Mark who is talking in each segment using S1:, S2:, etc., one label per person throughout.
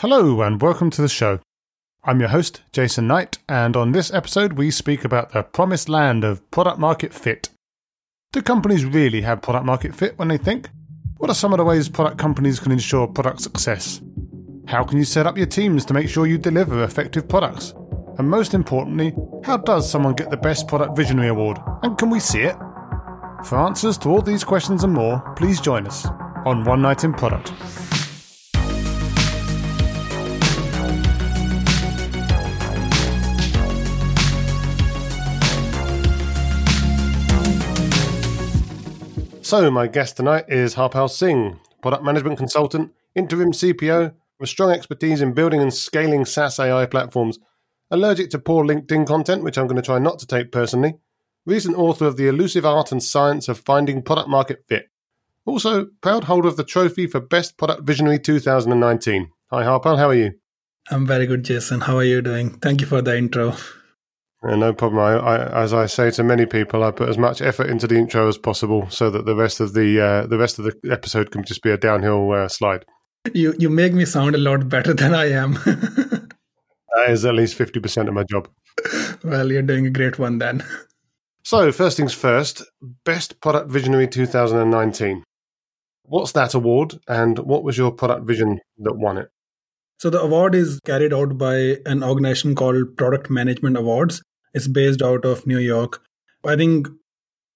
S1: Hello, and welcome to the show. I'm your host, Jason Knight, and on this episode, we speak about the promised land of product market fit. Do companies really have product market fit when they think? What are some of the ways product companies can ensure product success? How can you set up your teams to make sure you deliver effective products? And most importantly, how does someone get the Best Product Visionary Award? And can we see it? For answers to all these questions and more, please join us on One Night in Product. So, my guest tonight is Harpal Singh, product management consultant, interim CPO, with strong expertise in building and scaling SaaS AI platforms, allergic to poor LinkedIn content, which I'm going to try not to take personally, recent author of The Elusive Art and Science of Finding Product Market Fit. Also, proud holder of the trophy for Best Product Visionary 2019. Hi, Harpal, how are you?
S2: I'm very good, Jason. How are you doing? Thank you for the intro.
S1: Yeah, no problem. I, I, as I say to many people, I put as much effort into the intro as possible, so that the rest of the uh, the rest of the episode can just be a downhill uh, slide.
S2: You you make me sound a lot better than I am.
S1: that is at least fifty percent of my job.
S2: Well, you're doing a great one then.
S1: So first things first, Best Product Visionary 2019. What's that award, and what was your product vision that won it?
S2: So the award is carried out by an organization called Product Management Awards it's based out of New York. I think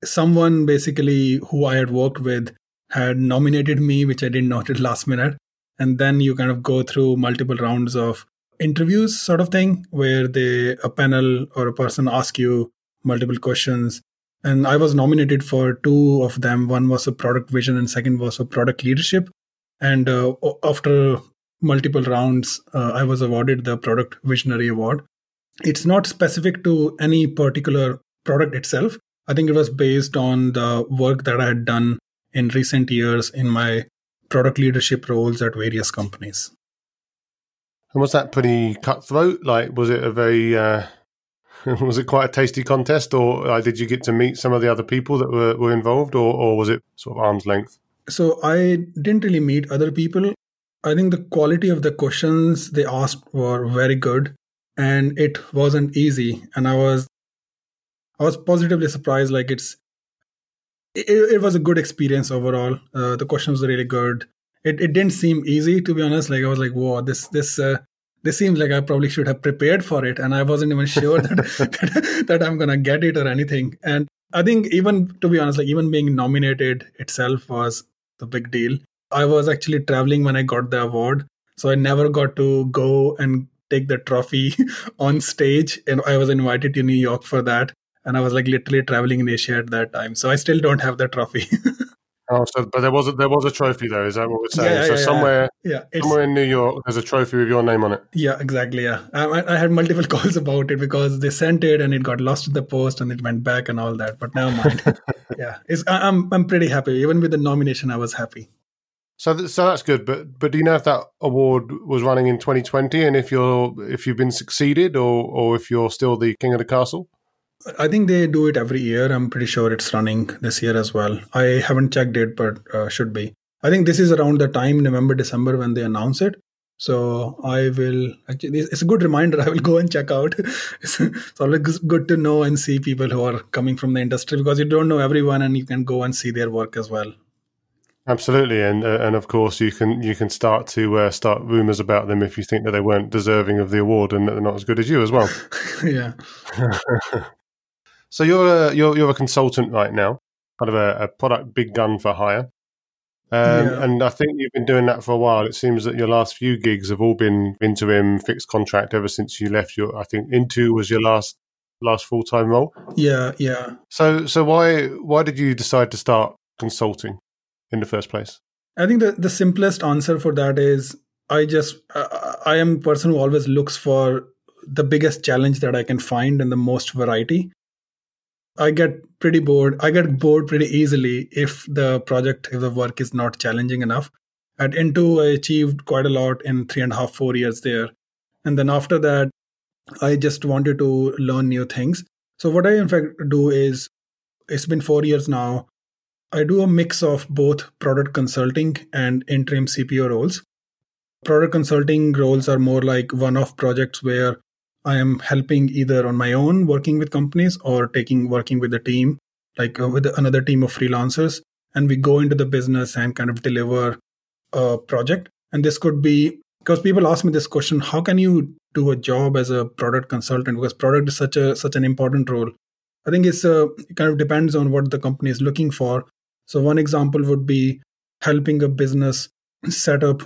S2: someone basically who I had worked with had nominated me, which I didn't know till last minute. And then you kind of go through multiple rounds of interviews, sort of thing, where they a panel or a person ask you multiple questions. And I was nominated for two of them. One was a product vision, and second was a product leadership. And uh, after multiple rounds, uh, I was awarded the Product Visionary Award it's not specific to any particular product itself. I think it was based on the work that I had done in recent years in my product leadership roles at various companies.
S1: And was that pretty cutthroat? Like, was it a very, uh, was it quite a tasty contest, or uh, did you get to meet some of the other people that were, were involved, or, or was it sort of arm's length?
S2: So I didn't really meet other people. I think the quality of the questions they asked were very good and it wasn't easy. And i was i was positively surprised like it's it, it was a good experience overall. Uh, the questions were really good. It, it didn't seem easy to be honest. Like i was like whoa this this uh, this seems like i probably should have prepared for it. And i wasn't even sure that, that, that i'm gonna get it or anything. And i think even to be honest like even being nominated itself was the big deal. I was actually traveling when i got the award so i never got to go and take the trophy on stage. And I was invited to New York for that. And I was like literally traveling in Asia at that time. So I still don't have the trophy.
S1: oh, so but there was a, there was a trophy though. Is that what we're saying? Yeah, so yeah, somewhere, yeah, somewhere in New York, there's a trophy with your name on it.
S2: Yeah, exactly. Yeah, I, I, had multiple calls about it because they sent it and it got lost in the post and it went back and all that. But never mind. yeah, it's, I'm I'm pretty happy. Even with the nomination, I was happy.
S1: So, th- so that's good. But, but do you know if that award was running in 2020, and if you're if you've been succeeded, or or if you're still the king of the castle?
S2: I think they do it every year. I'm pretty sure it's running this year as well. I haven't checked it, but uh, should be. I think this is around the time November December when they announce it. So I will actually. It's a good reminder. I will go and check out. it's, it's always good to know and see people who are coming from the industry because you don't know everyone, and you can go and see their work as well.
S1: Absolutely, and uh, and of course you can you can start to uh, start rumours about them if you think that they weren't deserving of the award and that they're not as good as you as well.
S2: yeah.
S1: so you're a, you're you're a consultant right now, kind of a, a product big gun for hire, um, yeah. and I think you've been doing that for a while. It seems that your last few gigs have all been interim fixed contract ever since you left. Your I think Intu was your last last full time role.
S2: Yeah, yeah.
S1: So so why why did you decide to start consulting? In the first place?
S2: I think the, the simplest answer for that is I just uh, I am a person who always looks for the biggest challenge that I can find and the most variety. I get pretty bored. I get bored pretty easily if the project, if the work is not challenging enough. At Intu, I achieved quite a lot in three and a half, four years there. And then after that, I just wanted to learn new things. So, what I in fact do is it's been four years now. I do a mix of both product consulting and interim CPO roles. product consulting roles are more like one off projects where I am helping either on my own working with companies or taking working with a team, like uh, with another team of freelancers. And we go into the business and kind of deliver a project. And this could be because people ask me this question how can you do a job as a product consultant because product is such a such an important role i think it's uh, it kind of depends on what the company is looking for so one example would be helping a business set up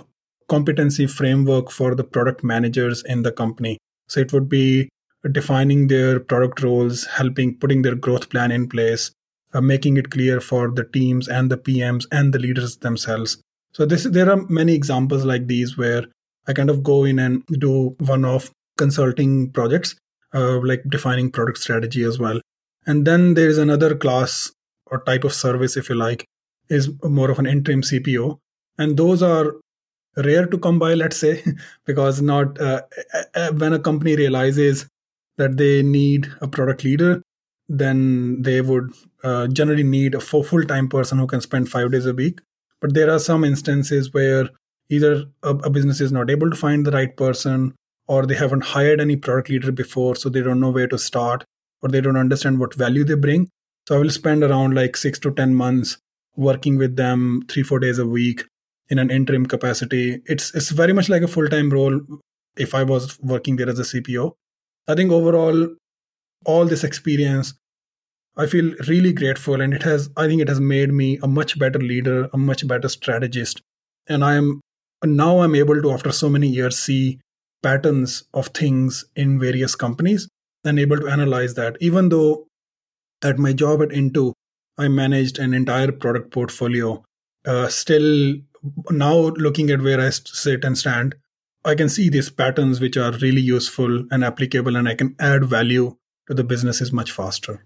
S2: competency framework for the product managers in the company so it would be defining their product roles helping putting their growth plan in place uh, making it clear for the teams and the pms and the leaders themselves so this there are many examples like these where I kind of go in and do one off consulting projects, uh, like defining product strategy as well. And then there is another class or type of service, if you like, is more of an interim CPO. And those are rare to come by, let's say, because not uh, when a company realizes that they need a product leader, then they would uh, generally need a full time person who can spend five days a week. But there are some instances where either a, a business is not able to find the right person or they haven't hired any product leader before so they don't know where to start or they don't understand what value they bring so i will spend around like 6 to 10 months working with them 3 4 days a week in an interim capacity. It's it's very much like a full-time role if i was working there as a cpo i think overall all this experience i feel really grateful and it has i think it has made me a much better leader a much better strategist. And i am now I'm able to, after so many years, see patterns of things in various companies and able to analyze that. Even though at my job at Intu, I managed an entire product portfolio, uh, still now looking at where I sit and stand, I can see these patterns which are really useful and applicable, and I can add value to the businesses much faster.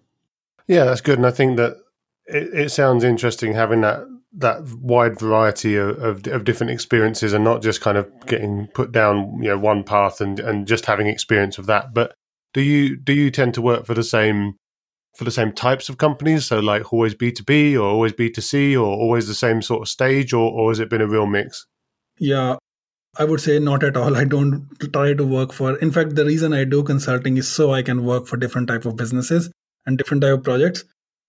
S1: Yeah, that's good. And I think that it, it sounds interesting having that that wide variety of, of, of, different experiences and not just kind of getting put down you know one path and and just having experience of that but do you do you tend to work for the same for the same types of companies so like always b2b or always b2c or always the same sort of stage or, or has it been a real mix
S2: yeah i would say not at all i don't try to work for in fact the reason i do consulting is so i can work for different type of businesses and different type of projects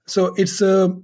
S2: so it's a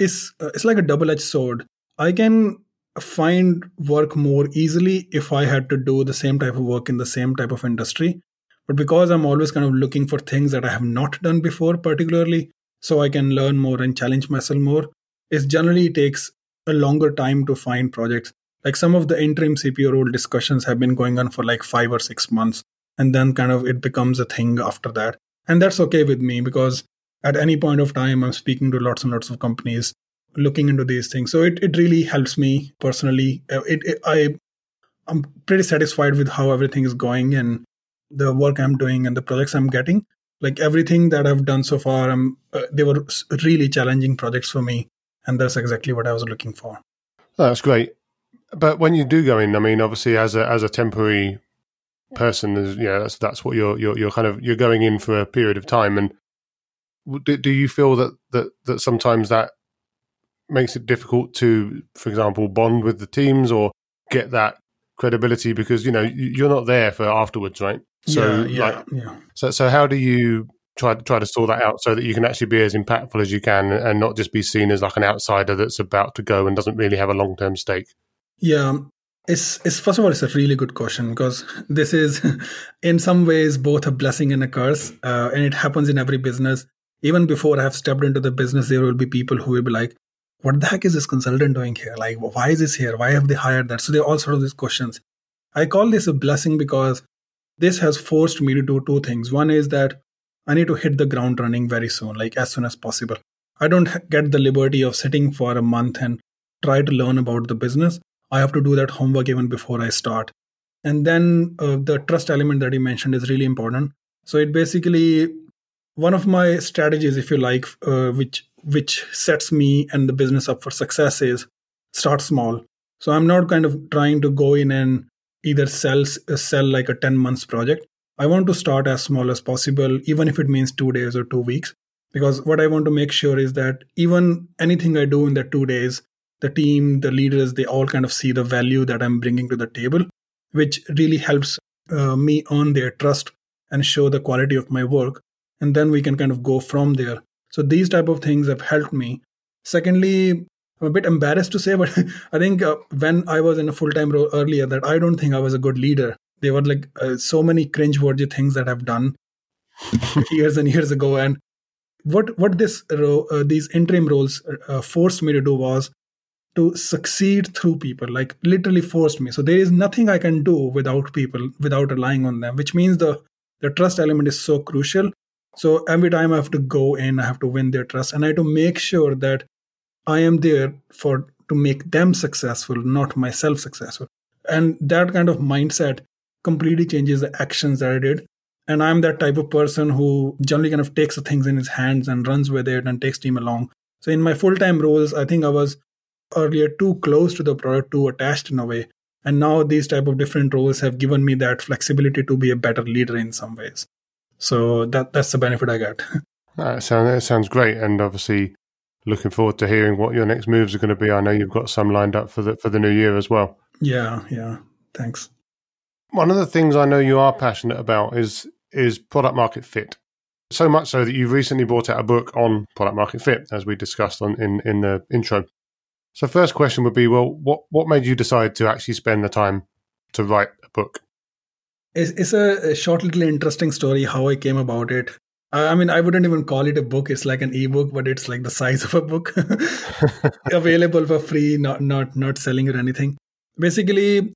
S2: uh, it's like a double edged sword. I can find work more easily if I had to do the same type of work in the same type of industry. But because I'm always kind of looking for things that I have not done before, particularly, so I can learn more and challenge myself more, it generally takes a longer time to find projects. Like some of the interim CPO role discussions have been going on for like five or six months. And then kind of it becomes a thing after that. And that's okay with me because at any point of time i'm speaking to lots and lots of companies looking into these things so it, it really helps me personally uh, it, it, i i'm pretty satisfied with how everything is going and the work i'm doing and the projects i'm getting. Like everything that i've done so far i'm uh, they were really challenging projects for me and that's exactly what i was looking for.
S1: Oh, that's great. But when you do go in i mean obviously as a as a temporary person yeah that's that's what you're you're you're kind of you're going in for a period of time and do, do you feel that, that that sometimes that makes it difficult to, for example, bond with the teams or get that credibility? Because you know you're not there for afterwards, right?
S2: So, yeah, yeah, like, yeah.
S1: So, so how do you try try to sort that out so that you can actually be as impactful as you can and not just be seen as like an outsider that's about to go and doesn't really have a long term stake?
S2: Yeah, it's, it's first of all it's a really good question because this is in some ways both a blessing and a curse uh, and it happens in every business even before I have stepped into the business, there will be people who will be like, what the heck is this consultant doing here? Like, why is this here? Why have they hired that? So they all sort of these questions. I call this a blessing because this has forced me to do two things. One is that I need to hit the ground running very soon, like as soon as possible. I don't get the liberty of sitting for a month and try to learn about the business. I have to do that homework even before I start. And then uh, the trust element that you mentioned is really important. So it basically one of my strategies if you like uh, which which sets me and the business up for success is start small so i'm not kind of trying to go in and either sell uh, sell like a 10 months project. I want to start as small as possible even if it means 2 days or 2 weeks because what i want to make sure is that even anything i do in the 2 days the team the leaders they all kind of see the value that i'm bringing to the table which really helps uh, me earn their trust and show the quality of my work. And then we can kind of go from there. So these type of things have helped me. Secondly i'm a bit embarrassed to say but i think uh, when i was in a full-time role earlier that i don't think i was a good leader. There were like uh, so many cringe-worthy things that i've done years and years ago. And what what this uh, these interim roles uh, forced me to do was to succeed through people like literally forced me. So there is nothing i can do without people without relying on them which means the the trust element is so crucial. So every time i have to go in i have to win their trust. And i have to make sure that i am there for to make them successful not myself successful. And that kind of mindset completely changes the actions that i did. And i'm that type of person who generally kind of takes the things in his hands and runs with it and takes team along. So in my full-time roles i think i was earlier too close to the product too attached in a way. And now these type of different roles have given me that flexibility to be a better leader in some ways. So that that's the benefit i get
S1: that sounds great. And obviously looking forward to hearing what your next moves are going to be. I know you've got some lined up for the for the new year as well.
S2: Yeah yeah. Thanks.
S1: One of the things i know you are passionate about is is product market fit. So much so that you recently brought out a book on product market fit as we discussed on in in the intro. So, first question would be, well, what what made you decide to actually spend the time to write a book?
S2: It's, it's a, a short, little interesting story how I came about it. I mean, I wouldn't even call it a book. It's like an ebook, but it's like the size of a book, available for free, not not not selling or anything. Basically,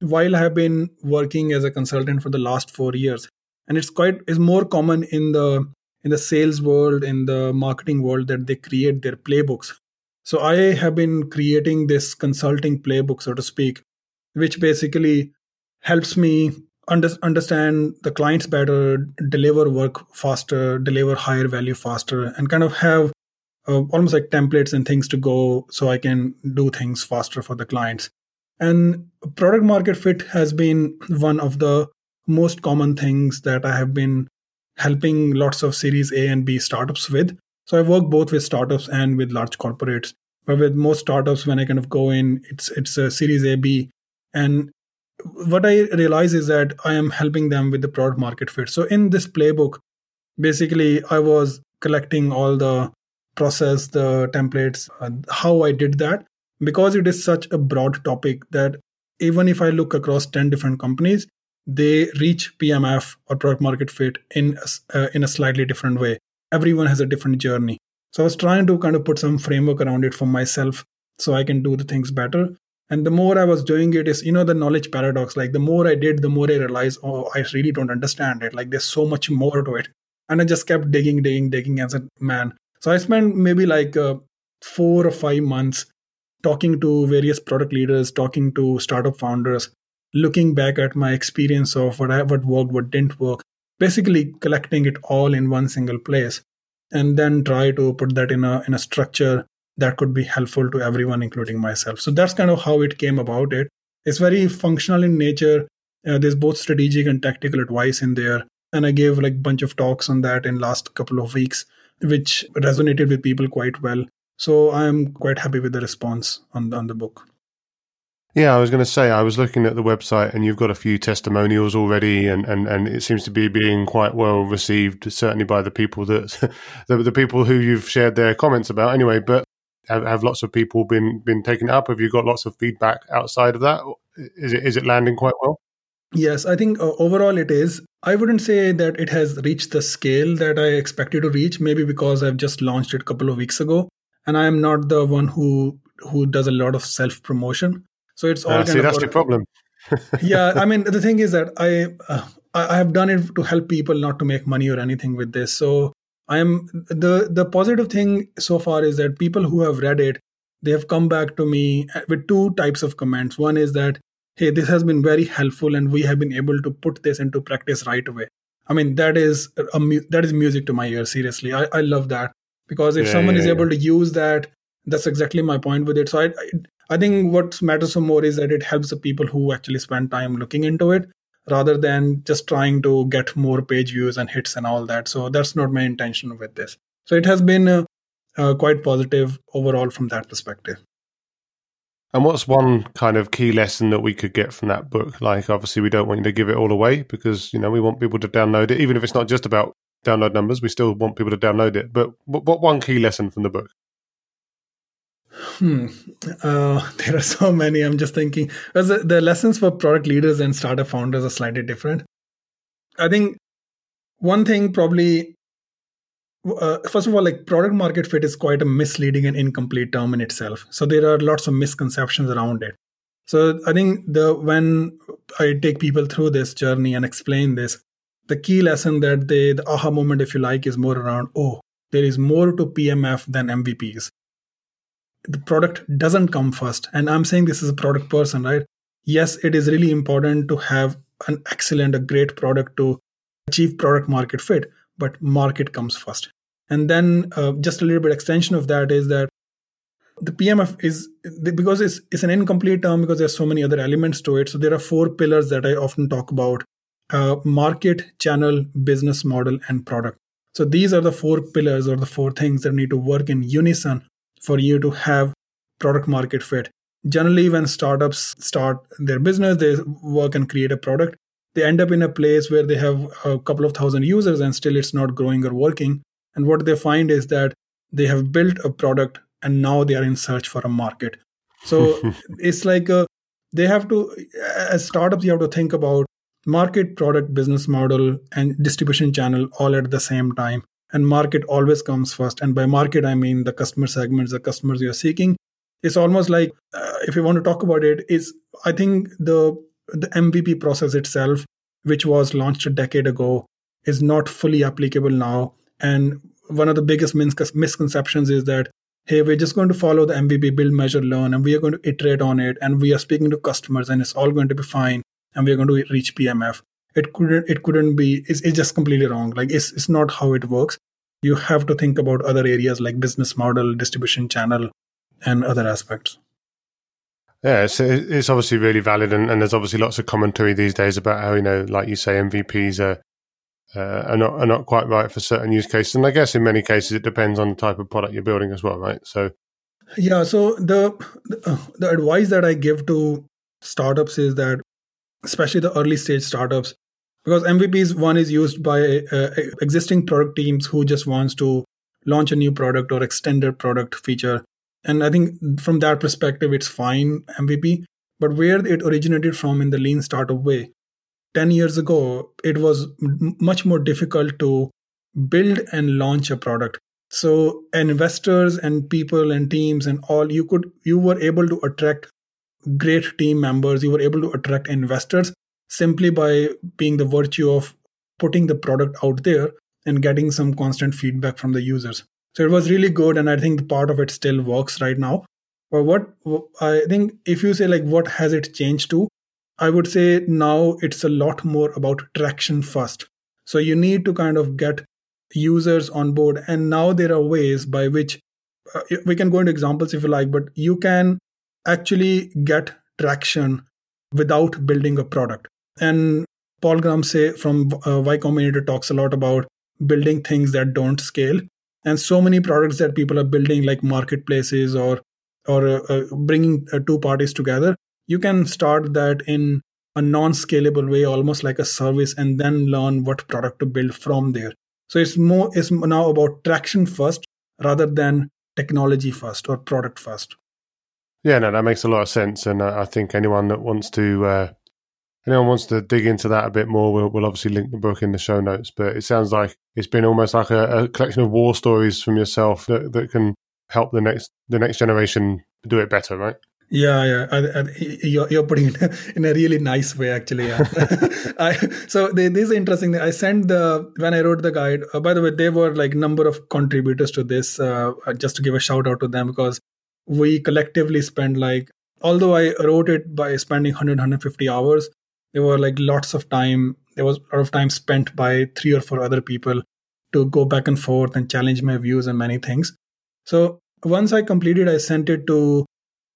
S2: while I have been working as a consultant for the last four years, and it's quite it's more common in the in the sales world, in the marketing world, that they create their playbooks so I have been creating this consulting playbook, so to speak, which basically helps me under, understand the clients better, deliver work faster, deliver higher value faster, and kind of have uh, almost like templates and things to go so I can do things faster for the clients. And product market fit has been one of the most common things that I have been helping lots of Series A and B startups with. So I work both with startups and with large corporates. But with most startups, when I kind of go in, it's it's a Series A B, and what I realize is that I am helping them with the product market fit. So in this playbook, basically, I was collecting all the process, the templates, how I did that, because it is such a broad topic that even if I look across 10 different companies, they reach PMF or product market fit in uh, in a slightly different way everyone has a different journey. So I was trying to kind of put some framework around it for myself so I can do the things better. And the more I was doing it is, you know, the knowledge paradox. Like the more I did, the more I realized, oh, I really don't understand it. Like there's so much more to it. And I just kept digging, digging, digging as a man. So I spent maybe like uh, four or five months talking to various product leaders, talking to startup founders, looking back at my experience of what, I, what worked, what didn't work, basically collecting it all in one single place and then try to put that in a in a structure that could be helpful to everyone including myself. So that's kind of how it came about it. It's very functional in nature. Uh, there's both strategic and tactical advice in there. And i gave like bunch of talks on that in last couple of weeks which resonated with people quite well. So i'm quite happy with the response on, on the book.
S1: Yeah, I was going to say, I was looking at the website and you've got a few testimonials already, and, and, and it seems to be being quite well received, certainly by the people that the, the people who you've shared their comments about anyway. But have, have lots of people been, been taken up? Have you got lots of feedback outside of that? Is it, is it landing quite well?
S2: Yes, I think uh, overall it is. I wouldn't say that it has reached the scale that I expected to reach, maybe because I've just launched it a couple of weeks ago. And I am not the one who who does a lot of self promotion so it's all uh,
S1: kind see, of that's your problem.
S2: yeah, I mean the thing is that I uh, I have done it to help people, not to make money or anything with this. So I am the the positive thing so far is that people who have read it, they have come back to me uh, with two types of comments. One is that hey, this has been very helpful, and we have been able to put this into practice right away. I mean that is a, that is music to my ears. Seriously, I, I love that because if yeah, someone yeah, is yeah. able to use that, that's exactly my point with it. So I, I I think what matters so more is that it helps the people who actually spend time looking into it rather than just trying to get more page views and hits and all that. So that's not my intention with this. So it has been uh, uh, quite positive overall from that perspective.
S1: And what's one kind of key lesson that we could get from that book? Like, obviously, we don't want you to give it all away because, you know, we want people to download it. Even if it's not just about download numbers, we still want people to download it. But what, what one key lesson from the book?
S2: Hmm. Uh, there are so many. I'm just thinking because the, the lessons for product leaders and startup founders are slightly different. I think one thing probably uh, first of all like product market fit is quite a misleading and incomplete term in itself so there are lots of misconceptions around it so i think the when i take people through this journey and explain this the key lesson that they the aha moment if you like is more around oh there is more to pmf than mvps the product doesn't come first and i'm saying this is a product person right yes it is really important to have an excellent a great product to achieve product market fit but market comes first. And then uh, just a little bit extension of that is that the PMF is because it's, it's an incomplete term because there's so many other elements to it. So there are four pillars that I often talk about: uh, market, channel, business model, and product. So these are the four pillars or the four things that need to work in unison for you to have product market fit. Generally, when startups start their business, they work and create a product. They end up in a place where they have a couple of thousand users and still it's not growing or working. And what they find is that they have built a product and now they are in search for a market. So it's like a, they have to as startups you have to think about market product business model and distribution channel all at the same time and market always comes first and by market i mean the customer segments the customers you're seeking it's almost like uh, if you want to talk about it is i think the the MVP process itself, which was launched a decade ago, is not fully applicable now. And one of the biggest misconceptions is that, hey, we're just going to follow the MVP build, measure, learn, and we are going to iterate on it, and we are speaking to customers, and it's all going to be fine, and we're going to reach PMF. It couldn't. It couldn't be. It's, it's just completely wrong. Like it's it's not how it works. You have to think about other areas like business model, distribution channel, and other aspects.
S1: Yeah, it's, it's obviously really valid, and, and, there's obviously lots of commentary these days about how you know, like you say, MVPs are uh, are not are not quite right for certain use cases, and I guess in many cases it depends on the type of product you're building as well, right? So,
S2: yeah. So the the, the advice that I give to startups is that, especially the early stage startups, because MVPs one is used by uh, existing product teams who just wants to launch a new product or extend their product feature and I think from that perspective, it's fine MVP. But where it originated from in the lean startup way, 10 years ago, it was m- much more difficult to build and launch a product. So investors and people and teams and all, you could you were able to attract great team members. You were able to attract investors simply by being the virtue of putting the product out there and getting some constant feedback from the users. So it was really good, and I think part of it still works right now. But what I think, if you say like what has it changed to, I would say now it's a lot more about traction first. So you need to kind of get users on board, and now there are ways by which uh, we can go into examples if you like, but you can actually get traction without building a product. And Paul Graham say from uh, Y Combinator talks a lot about building things that don't scale. And so many products that people are building like marketplaces or or uh, uh, bringing uh, two parties together you can start that in a non-scalable way almost like a service and then learn what product to build from there. So it's more it's now about traction first rather than technology first or product first.
S1: Yeah no that makes a lot of sense. And i think anyone that wants to uh, anyone wants to dig into that a bit more, we'll, we'll, obviously link the book in the show notes. But it sounds like it's been almost like a, a collection of war stories from yourself that, that can help the next the next generation do it better, right?
S2: Yeah, yeah, you're, you're putting it in a really nice way, actually. Yeah. I, so they, this is interesting. I sent the when I wrote the guide. Uh, by the way, there were like number of contributors to this. Uh, just to give a shout out to them because we collectively spent like although I wrote it by spending 100 150 hours, there were like lots of time there was a lot of time spent by three or four other people to go back and forth and challenge my views and many things. So once i completed i sent it to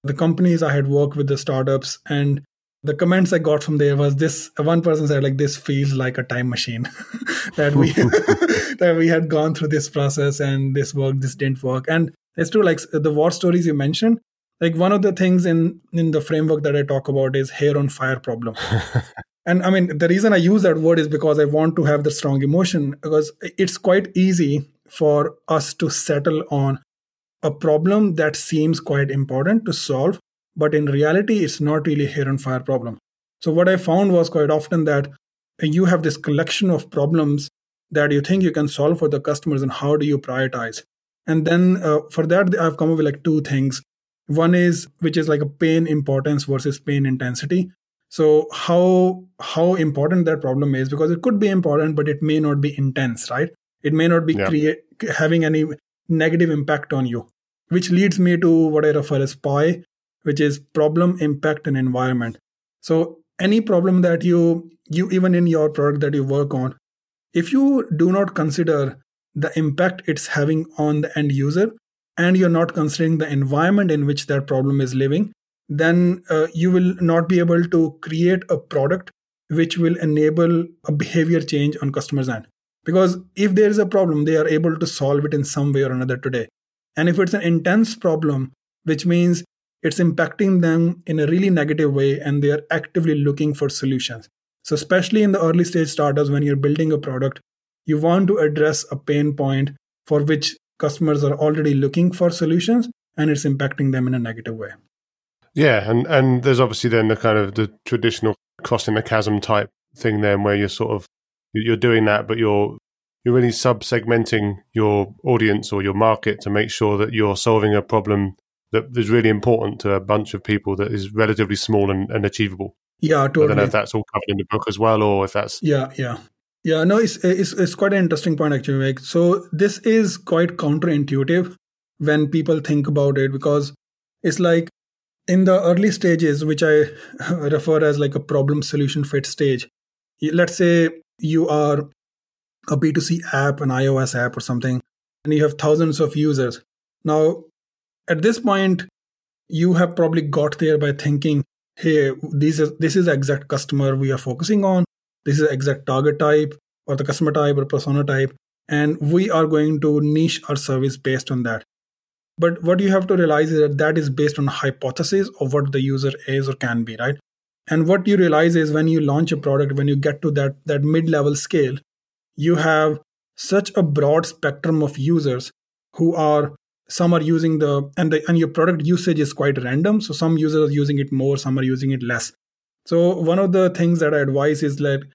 S2: the companies i had worked with the startups and the comments i got from there was this one person said like this feels like a time machine that we that we had gone through this process and this worked this didn't work. And it's true like the war stories you mentioned like one of the things in in the framework that i talk about is hair on fire problem. And i mean the reason i use that word is because i want to have the strong emotion because it's quite easy for us to settle on a problem that seems quite important to solve but in reality it's not really hair on fire problem. So what i found was quite often that you have this collection of problems that you think you can solve for the customers and how do you prioritize? And then uh, for that i've come up with like two things one is which is like a pain importance versus pain intensity. So how how important that problem is because it could be important but it may not be intense right? It may not be yeah. create having any negative impact on you which leads me to what i refer as pi which is problem impact and environment. So any problem that you you even in your product that you work on if you do not consider the impact it's having on the end user and you're not considering the environment in which that problem is living, then uh, you will not be able to create a product which will enable a behavior change on customers' end. Because if there is a problem, they are able to solve it in some way or another today. And if it's an intense problem, which means it's impacting them in a really negative way and they are actively looking for solutions. So, especially in the early stage startups, when you're building a product, you want to address a pain point for which customers are already looking for solutions and it's impacting them in a negative way.
S1: Yeah, and and there's obviously then the kind of the traditional crossing the chasm type thing then where you're sort of you're doing that but you're you're really sub-segmenting your audience or your market to make sure that you're solving a problem that is really important to a bunch of people that is relatively small and, and achievable.
S2: Yeah, totally.
S1: I don't know if that's all covered in the book as well, or if that's
S2: yeah, yeah. Yeah, no, it's, it's, it's quite an interesting point actually, Mike. So this is quite counterintuitive when people think about it because it's like in the early stages, which I refer as like a problem solution fit stage. Let's say you are a B2C app, an iOS app or something, and you have thousands of users. Now, at this point, you have probably got there by thinking, hey, this is this is the exact customer we are focusing on this is exact target type or the customer type or persona type and we are going to niche our service based on that. But what you have to realize is that that is based on hypothesis of what the user is or can be right? And what you realize is when you launch a product when you get to that that mid level scale you have such a broad spectrum of users who are some are using the and the and your product usage is quite random. So some users are using it more some are using it less. So one of the things that i advise is that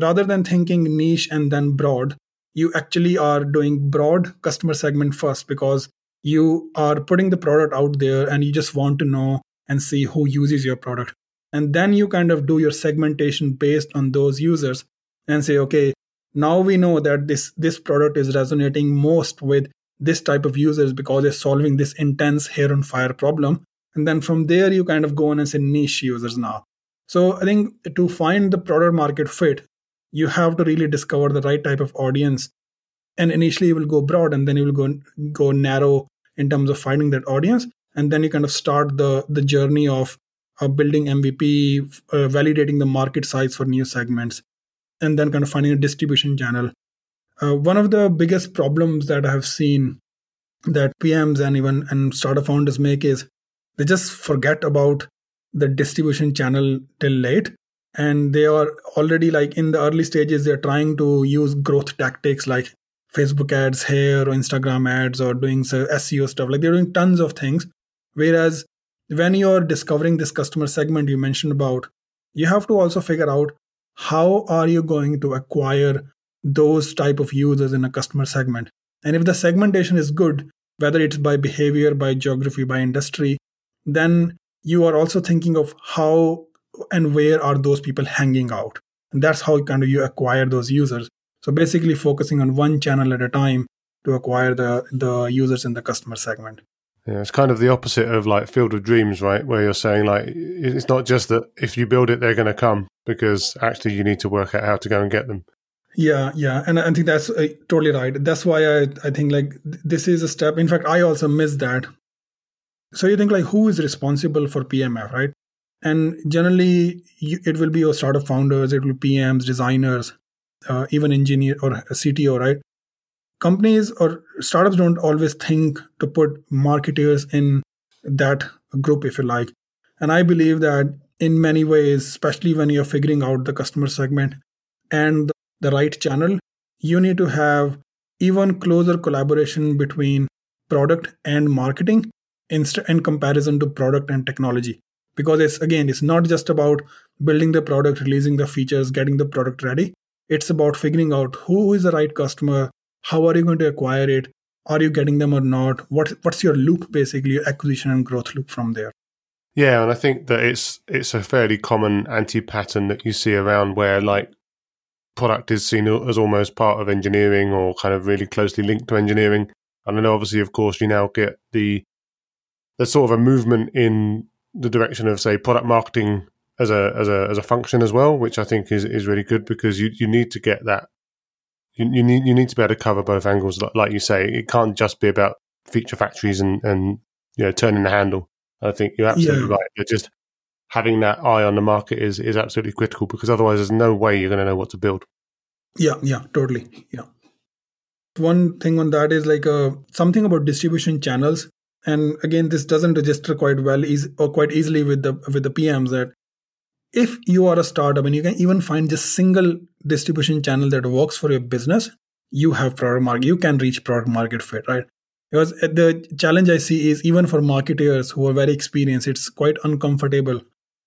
S2: rather than thinking niche and then broad, you actually are doing broad customer segment first because you are putting the product out there and you just want to know and see who uses your product. And then you kind of do your segmentation based on those users and say, okay, now we know that this this product is resonating most with this type of users because it's solving this intense hair on fire problem. And then from there you kind of go on and say niche users now. So I think to find the product market fit, you have to really discover the right type of audience. And initially you will go broad and then you will go go narrow in terms of finding that audience. And then you kind of start the the journey of uh, building mvp uh, validating the market size for new segments and then kind of finding a distribution channel. Uh, one of the biggest problems that i have seen that pms and even and startup founders make is they just forget about the distribution channel till late and they are already like in the early stages they're trying to use growth tactics like facebook ads here or instagram ads or doing seo stuff. Like they're doing tons of things. Whereas when you're discovering this customer segment you mentioned about you have to also figure out how are you going to acquire those type of users in a customer segment. And if the segmentation is good whether it's by behavior by geography by industry then you are also thinking of how and where are those people hanging out and that's how kind of you acquire those users so basically focusing on one channel at a time to acquire the the users in the customer segment
S1: yeah, it's kind of the opposite of like Field of Dreams, right? Where you're saying like it's not just that if you build it, they're going to come, because actually you need to work out how to go and get them.
S2: Yeah, yeah, and I think that's uh, totally right. That's why I I think like this is a step. In fact, I also missed that. So you think like who is responsible for PMF, right? And generally you, it will be your startup founders it will be pms designers uh, even engineer or cto right companies or startups don't always think to put marketers in that group, if you like. And I believe that in many ways, especially when you're figuring out the customer segment and the right channel, you need to have even closer collaboration between product and marketing in, in comparison to product and technology because it's again it's not just about building the product releasing the features getting the product ready. It's about figuring out who is the right customer how are you going to acquire it are you getting them or not what what's your loop basically your acquisition and growth loop from there.
S1: Yeah and i think that it's it's a fairly common anti pattern that you see around where like product is seen as almost part of engineering or kind of really closely linked to engineering. And then obviously of course you now get the there's sort of a movement in the direction of say product marketing as a as a as a function as well, which I think is is really good because you you need to get that you, you need you need to be able to cover both angles. Like you say, it can't just be about feature factories and and you know turning the handle. I think you're absolutely yeah. right. But just having that eye on the market is is absolutely critical because otherwise, there's no way you're going to know what to build.
S2: Yeah, yeah, totally. Yeah. One thing on that is like uh, something about distribution channels and again this doesn't register quite well easy, or quite easily with the with the pms that if you are a startup and you can even find just single distribution channel that works for your business you have product market you can reach product market fit right? Because the challenge i see is even for marketers who are very experienced it's quite uncomfortable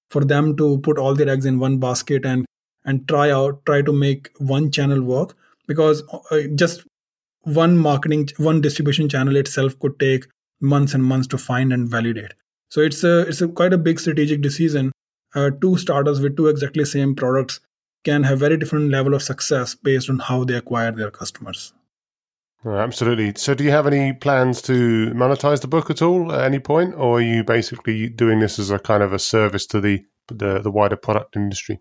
S2: for them to put all their eggs in one basket and and try out try to make one channel work. Because uh, just one marketing one distribution channel itself could take months and months to find and validate. So it's a it's a quite a big strategic decision. Uh, two startups with two exactly same products can have very different level of success based on how they acquire their customers.
S1: absolutely. So, do you have any plans to monetize the book at all at any point, or are you basically doing this as a kind of a service to the the, the wider product industry?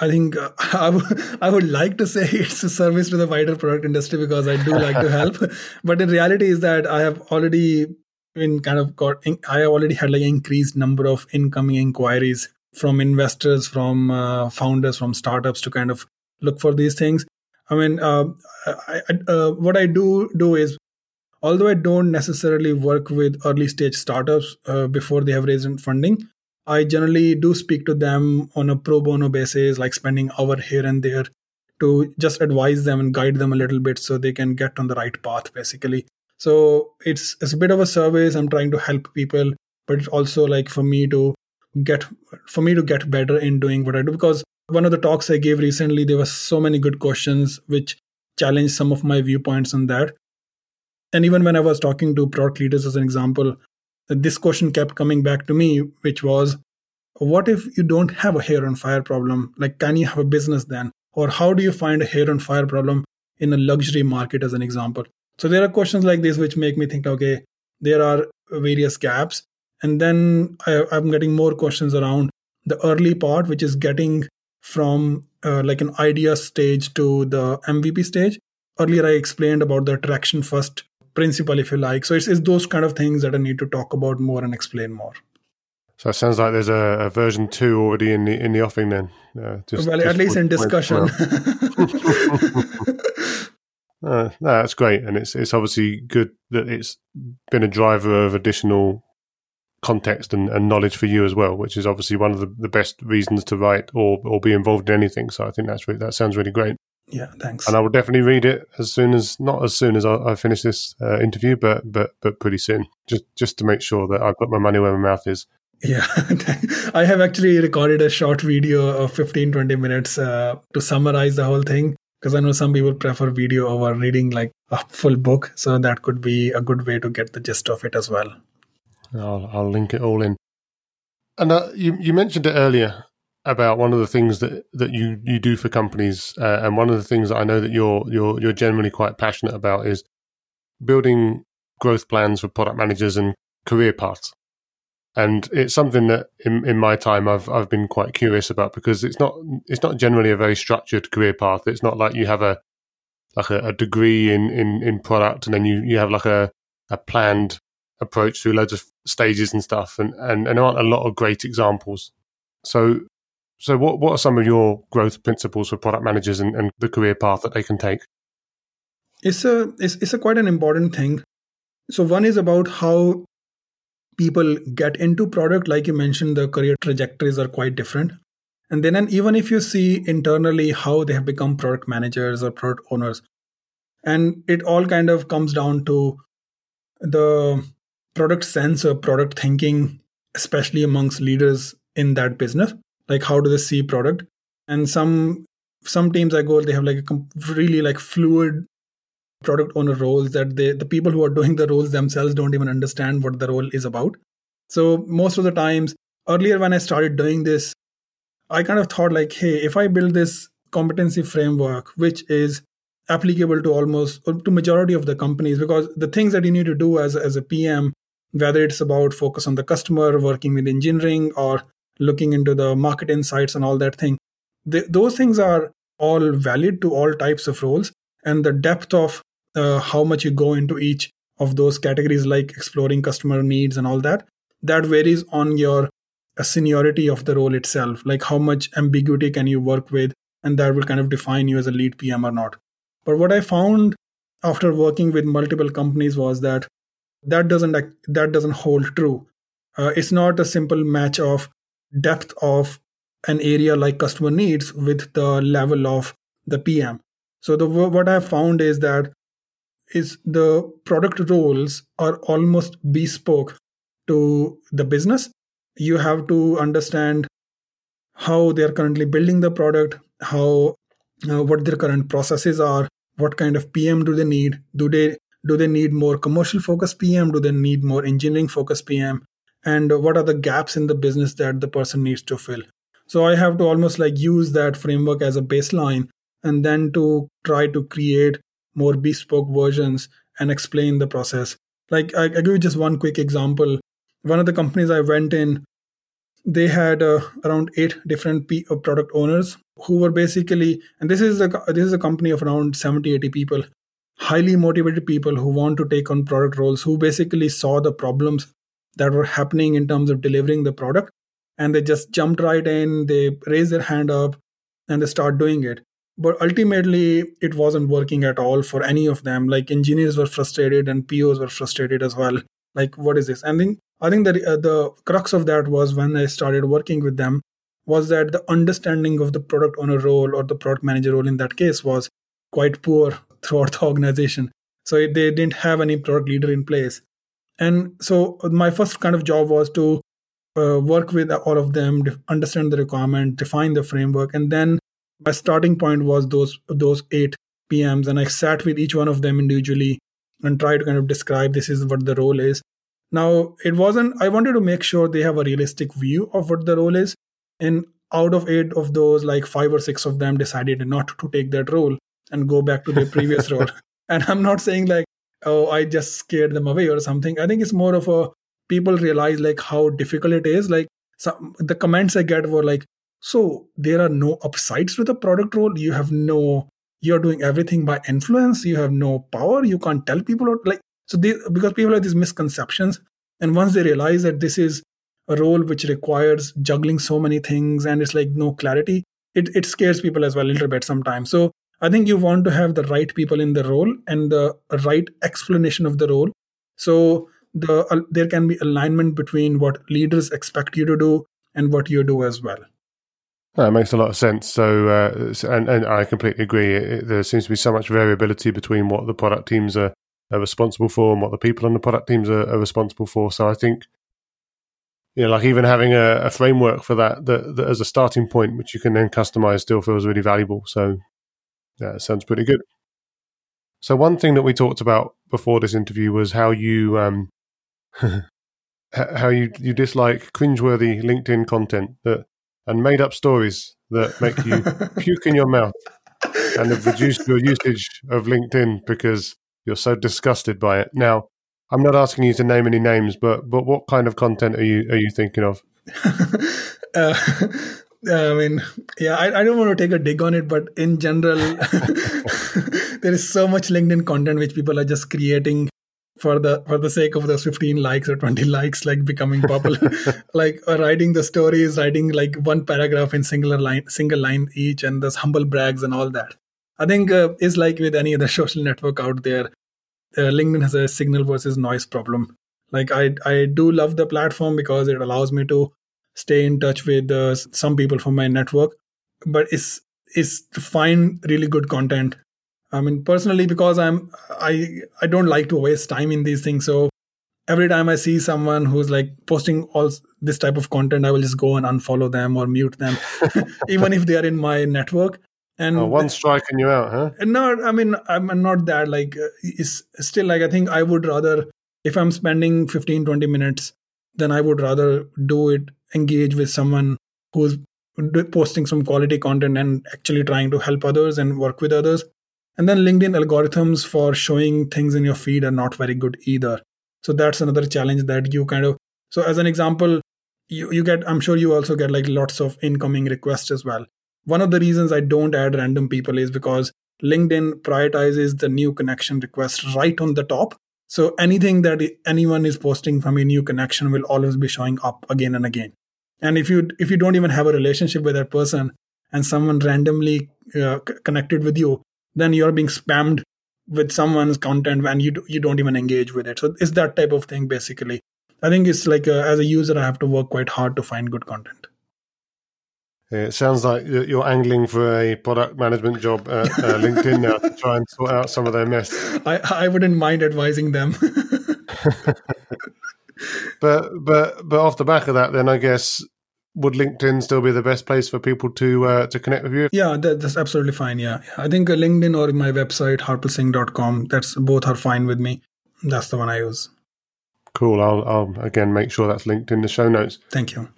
S2: I think uh, I, w- I would like to say it's a service to the wider product industry because I do like to help. But in reality, is that I have already been kind of got, I have already had like increased number of incoming inquiries from investors, from uh, founders, from startups to kind of look for these things. I mean, uh, I, uh, what I do do is, although I don't necessarily work with early stage startups uh, before they have raised in funding, I generally do speak to them on a pro bono basis, like spending hour here and there to just advise them and guide them a little bit so they can get on the right path basically. So it's it's a bit of a service. I'm trying to help people, but it's also like for me to get for me to get better in doing what I do because one of the talks I gave recently, there were so many good questions which challenged some of my viewpoints on that. And even when I was talking to product leaders as an example, this question kept coming back to me, which was, what if you don't have a hair on fire problem? Like, can you have a business then? Or how do you find a hair on fire problem in a luxury market, as an example? So there are questions like this which make me think, okay, there are various gaps. And then I, am getting more questions around the early part, which is getting from uh, like an idea stage to the MVP stage. Earlier, I explained about the traction first principle, if you like. So it's, it's those kind of things that I need to talk about more and explain more.
S1: So it sounds like there's a, a version two already in the in the offing. Then,
S2: uh, just, well, just at least in discussion.
S1: uh, no, that's great, and it's it's obviously good that it's been a driver of additional context and, and knowledge for you as well, which is obviously one of the, the best reasons to write or or be involved in anything. So I think that's really, that sounds really great.
S2: Yeah, thanks.
S1: And I will definitely read it as soon as not as soon as I, I finish this uh, interview, but but but pretty soon, just just to make sure that I put my money where my mouth is.
S2: Yeah, I have actually recorded a short video of 15 20 minutes uh, to summarize the whole thing because I know some people prefer video over reading like a full book, so that could be a good way to get the gist of it as well.
S1: I'll, I'll link it all in. And uh, you you mentioned it earlier about one of the things that, that you, you do for companies, uh, and one of the things that I know that you're you're you're generally quite passionate about is building growth plans for product managers and career paths. And it's something that in, in my time I've I've been quite curious about because it's not it's not generally a very structured career path. It's not like you have a like a, a degree in, in, in product and then you, you have like a, a planned approach through loads of stages and stuff and, and, and there aren't a lot of great examples. So so, what what are some of your growth principles for product managers and, and the career path that they can take?
S2: It's a it's, it's a quite an important thing. So, one is about how people get into product like you mentioned the career trajectories are quite different and then and even if you see internally how they have become product managers or product owners and it all kind of comes down to the product sense or product thinking especially amongst leaders in that business like how do they see product? And some some teams i go they have like a really like fluid product owner roles that they the people who are doing the roles themselves don't even understand what the role is about. So most of the times earlier when i started doing this i kind of thought like hey if i build this competency framework which is applicable to almost to majority of the companies because the things that you need to do as, as a pm whether it's about focus on the customer working with engineering or looking into the market insights and all that thing. Those things are all valid to all types of roles and the depth of uh, how much you go into each of those categories like exploring customer needs and all that that varies on your uh, seniority of the role itself like how much ambiguity can you work with and that will kind of define you as a lead pm or not. But what i found after working with multiple companies was that that doesn't that doesn't hold true. Uh, it's not a simple match of depth of an area like customer needs with the level of the pm so the what i found is that is the product roles are almost bespoke to the business. You have to understand how they are currently building the product, how uh, what their current processes are, what kind of PM do they need? Do they do they need more commercial focused PM? Do they need more engineering focused PM? And what are the gaps in the business that the person needs to fill? So I have to almost like use that framework as a baseline and then to try to create more bespoke versions and explain the process. Like I, give you just one quick example. One of the companies I went in, they had uh, around eight different P- uh, product owners who were basically, and this is a this is a company of around 70, 80 people, highly motivated people who want to take on product roles, who basically saw the problems that were happening in terms of delivering the product, and they just jumped right in. They raised their hand up, and they start doing it. But ultimately it wasn't working at all for any of them. Like engineers were frustrated and pos were frustrated as well. Like what is this? And then i think that uh, the crux of that was when i started working with them was that the understanding of the product owner role or the product manager role in that case was quite poor throughout the organization. So they didn't have any product leader in place and so my first kind of job was to uh, work with all of them understand the requirement define the framework and then my starting point was those those eight PMs, and I sat with each one of them individually and tried to kind of describe this is what the role is. Now, it wasn't. I wanted to make sure they have a realistic view of what the role is, and out of eight of those, like five or six of them decided not to take that role and go back to their previous role. And I'm not saying like, oh, I just scared them away or something. I think it's more of a people realize like how difficult it is. Like some the comments I get were like, so there are no upsides to the product role. You have no, you're doing everything by influence. You have no power. You can't tell people like, so they, because people have these misconceptions. And once they realize that this is a role which requires juggling so many things and it's like no clarity, it, it scares people as well a little bit sometimes. So I think you want to have the right people in the role and the right explanation of the role. So the uh, there can be alignment between what leaders expect you to do and what you do as well.
S1: That makes a lot of sense. So, uh, and, and I completely agree. It, there seems to be so much variability between what the product teams are, are responsible for and what the people on the product teams are, are responsible for. So, I think, you know, like even having a, a framework for that, that, that as a starting point, which you can then customize, still feels really valuable. So, yeah, it sounds pretty good. So, one thing that we talked about before this interview was how you um, how you you dislike cringeworthy LinkedIn content that and made up stories that make you puke in your mouth and have reduced your usage of LinkedIn because you're so disgusted by it. Now, I'm not asking you to name any names, but but what kind of content are you are you thinking of?
S2: uh, I mean, yeah, I, I don't want to take a dig on it, but in general, there is so much LinkedIn content which people are just creating for the for the sake of those 15 likes or 20 likes like becoming popular. Like uh, writing the stories writing like one paragraph in singular line single line each and those humble brags and all that. I think uh, is like with any other social network out there uh, linkedin has a signal versus noise problem. Like I I do love the platform because it allows me to stay in touch with uh, some people from my network, but it's it's to find really good content. I mean, personally, because I'm I I don't like to waste time in these things. So every time I see someone who's like posting all this type of content, I will just go and unfollow them or mute them, even if they are in my network.
S1: And oh, one strike and you out, huh?
S2: No, I mean I'm not that like uh, it's still like I think I would rather if I'm spending 15 20 minutes, then I would rather do it engage with someone who's posting some quality content and actually trying to help others and work with others. And then LinkedIn algorithms for showing things in your feed are not very good either. So that's another challenge that you kind of so as an example, you, you get I'm sure you also get like lots of incoming requests as well one of the reasons I don't add random people is because LinkedIn prioritizes the new connection request right on the top. So anything that anyone is posting from a new connection will always be showing up again and again. And if you if you don't even have a relationship with that person and someone randomly uh, connected with you, then you're being spammed with someone's content and you you don't even engage with it. So it's that type of thing basically. I think it's like a, as a user, I have to work quite hard to find good content.
S1: It sounds like you're angling for a product management job at uh, LinkedIn now to try and sort out some of their mess.
S2: I, I wouldn't mind advising them.
S1: but but but off the back of that, then I guess would LinkedIn still be the best place for people to uh, to connect with you?
S2: Yeah, that, that's absolutely fine. Yeah, I think LinkedIn or my website harpalsingh.com. That's both are fine with me. That's the one I use.
S1: Cool. I'll, I'll again make sure that's linked in the show notes.
S2: Thank you.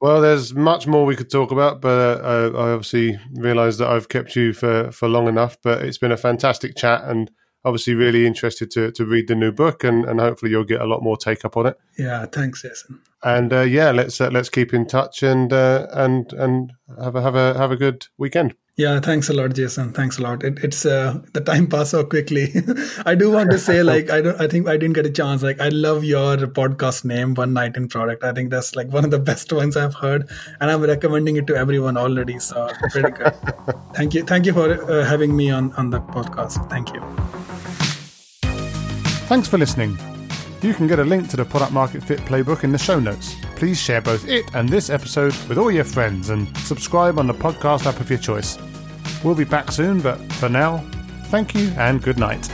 S1: Well, there's much more we could talk about, but uh, I obviously realise that I've kept you for, for long enough. But it's been a fantastic chat, and obviously really interested to, to read the new book, and, and hopefully you'll get a lot more take up on it.
S2: Yeah, thanks, Jason.
S1: And uh, yeah, let's uh, let's keep in touch and uh, and and have a have a have a good weekend.
S2: Yeah, thanks a lot, Jason. Thanks a lot. It, it's uh, the time passed so quickly. I do want to say, like, I don't. I think I didn't get a chance. Like, I love your podcast name, One Knight in Product. I think that's like one of the best ones I've heard, and I'm recommending it to everyone already. So pretty good. Thank you. Thank you for uh, having me on on the podcast. Thank you.
S1: Thanks for listening. You can get a link to the Product Market Fit playbook in the show notes. Please share both it and this episode with all your friends and subscribe on the podcast app of your choice. We'll be back soon, but for now, thank you and good night.